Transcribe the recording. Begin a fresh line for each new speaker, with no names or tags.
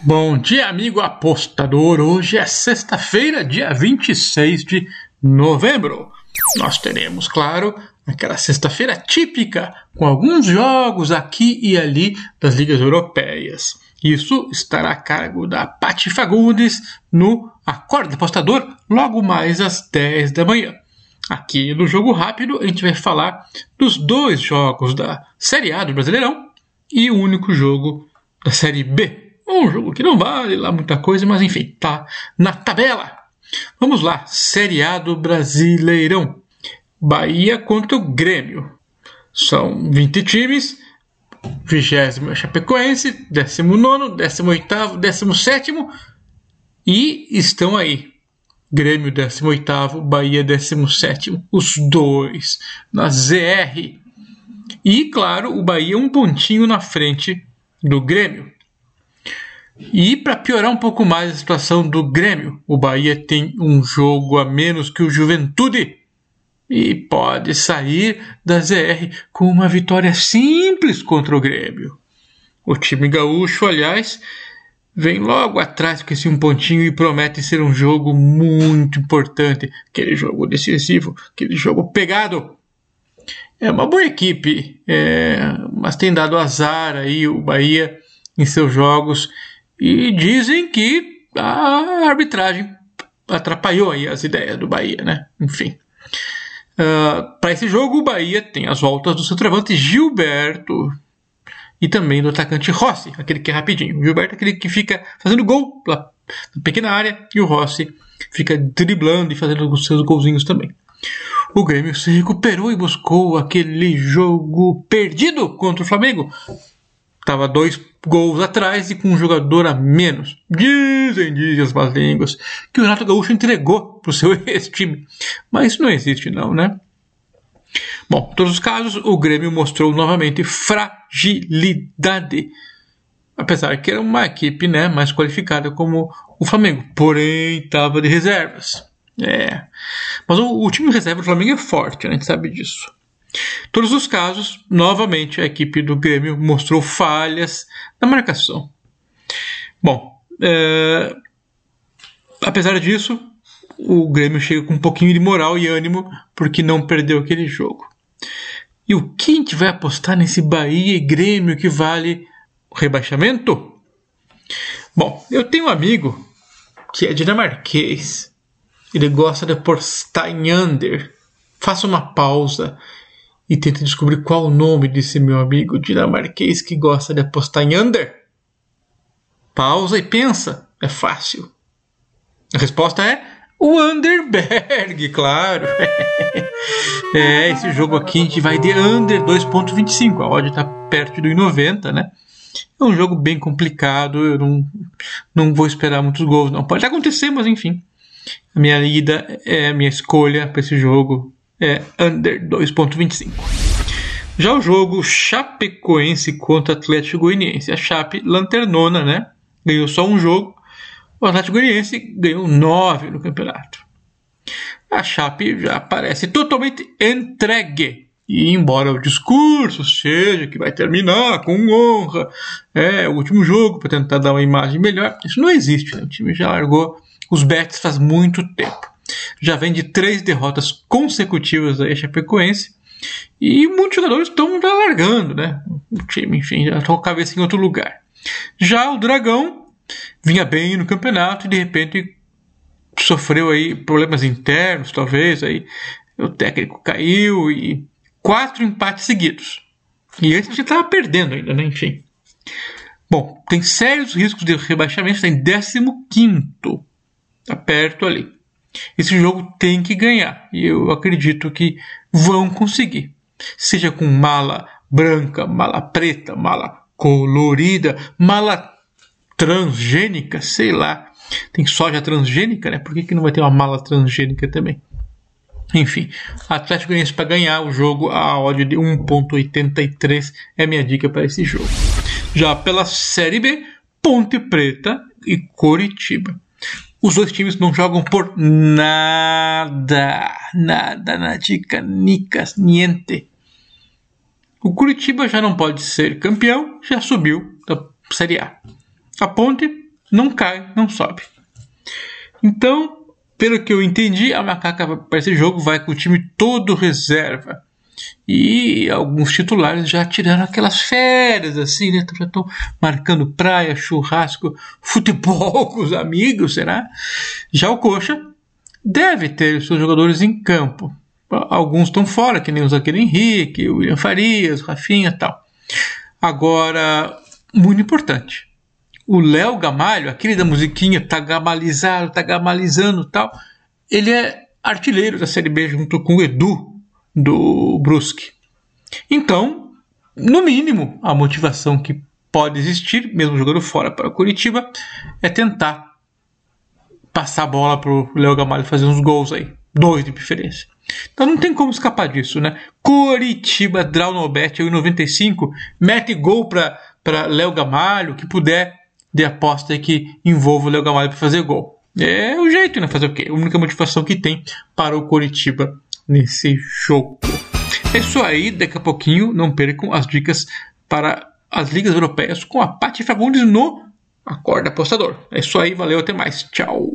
Bom dia, amigo apostador. Hoje é sexta-feira, dia 26 de novembro. Nós teremos, claro, aquela sexta-feira típica, com alguns jogos aqui e ali das ligas europeias. Isso estará a cargo da Pati Fagundes no Acorda Apostador, logo mais às 10 da manhã. Aqui no Jogo Rápido, a gente vai falar dos dois jogos da Série A do Brasileirão e o único jogo da Série B um jogo que não vale lá muita coisa, mas enfim, tá na tabela. Vamos lá, Série A do Brasileirão. Bahia contra o Grêmio. São 20 times. 20 é Chapecoense, 19, 18, 17 e estão aí. Grêmio 18, Bahia 17, os dois na ZR. E claro, o Bahia um pontinho na frente do Grêmio. E para piorar um pouco mais a situação do Grêmio, o Bahia tem um jogo a menos que o Juventude e pode sair da ZR com uma vitória simples contra o Grêmio. O time gaúcho, aliás, vem logo atrás com esse um pontinho e promete ser um jogo muito importante, aquele jogo decisivo, aquele jogo pegado. É uma boa equipe, é, mas tem dado azar aí o Bahia em seus jogos e dizem que a arbitragem atrapalhou aí as ideias do Bahia, né? Enfim. Uh, ah, Para esse jogo, o Bahia tem as voltas do centroavante Gilberto e também do atacante Rossi, aquele que é rapidinho. O Gilberto é aquele que fica fazendo gol na pequena área e o Rossi fica driblando e fazendo os seus golzinhos também. O Grêmio se recuperou e buscou aquele jogo perdido contra o Flamengo estava dois gols atrás e com um jogador a menos. Dizem, dizem as más línguas, que o Renato Gaúcho entregou para o seu ex-time. Mas isso não existe, não, né? Bom, em todos os casos, o Grêmio mostrou novamente fragilidade. Apesar que era uma equipe né, mais qualificada como o Flamengo. Porém, estava de reservas. É. Mas o, o time de reserva do Flamengo é forte, né? a gente sabe disso. Todos os casos, novamente a equipe do Grêmio mostrou falhas na marcação. Bom, é, apesar disso, o Grêmio chega com um pouquinho de moral e ânimo porque não perdeu aquele jogo. E o que a gente vai apostar nesse Bahia e Grêmio que vale o rebaixamento? Bom, eu tenho um amigo que é dinamarquês. Ele gosta de apostar em under. Faça uma pausa e tente descobrir qual o nome desse meu amigo dinamarquês que gosta de apostar em under. Pausa e pensa, é fácil. A resposta é o Underberg, claro. é, esse jogo aqui a gente vai de under 2.25, a odd está perto do 1,90, né? É um jogo bem complicado, eu não, não vou esperar muitos gols, não. Pode acontecer, mas enfim. A minha ida é a minha escolha para esse jogo é under 2.25. Já o jogo Chapecoense contra Atlético Goianiense. A Chape, lanternona, né? Ganhou só um jogo. O Atlético Goianiense ganhou nove no campeonato. A Chape já parece totalmente entregue. E embora o discurso seja que vai terminar com honra, é o último jogo para tentar dar uma imagem melhor, isso não existe. Né? O time já largou os bets faz muito tempo já vem de três derrotas consecutivas da Chapecoense. E muitos jogadores estão largando, né? O time, enfim, já estão cabeça em outro lugar. Já o Dragão vinha bem no campeonato e de repente sofreu aí problemas internos, talvez, aí o técnico caiu e quatro empates seguidos. E antes a gente estava perdendo ainda, né? Enfim. Bom, tem sérios riscos de rebaixamento, está em 15 Está perto ali. Esse jogo tem que ganhar e eu acredito que vão conseguir. Seja com mala branca, mala preta, mala colorida, mala transgênica, sei lá. Tem soja transgênica, né? Por que, que não vai ter uma mala transgênica também? Enfim, Atlético Goianiense para ganhar o jogo, a odd de 1.83 é minha dica para esse jogo. Já pela Série B, Ponte Preta e Coritiba. Os dois times não jogam por nada, nada, nadica, nicas, niente. O Curitiba já não pode ser campeão, já subiu da Série A. A Ponte não cai, não sobe. Então, pelo que eu entendi, a Macaca para esse jogo vai com o time todo reserva. E alguns titulares já tiraram aquelas férias, assim, né? Já estão marcando praia, churrasco, futebol com os amigos, será? Já o Coxa deve ter seus jogadores em campo. Alguns estão fora, que nem o Zaqueiro Henrique, o William Farias, Rafinha tal. Agora, muito importante. O Léo Gamalho, aquele da musiquinha, tá gamalizado, tá gamalizando tal, ele é artilheiro da Série B junto com o Edu, do Brusque. Então, no mínimo, a motivação que pode existir, mesmo jogando fora para o Curitiba, é tentar passar a bola para o Léo Gamalho fazer uns gols aí. Dois de preferência. Então não tem como escapar disso, né? Coritiba, Draunobet, 95, mete gol para Léo Gamalho, que puder, de aposta que envolva o Léo Gamalho para fazer gol. É o jeito, né? Fazer o quê? A única motivação que tem para o Coritiba nesse jogo. É isso aí, daqui a pouquinho não percam as dicas para as ligas europeias com a Paty Fagundes no Acorda Apostador. É isso aí, valeu, até mais. Tchau.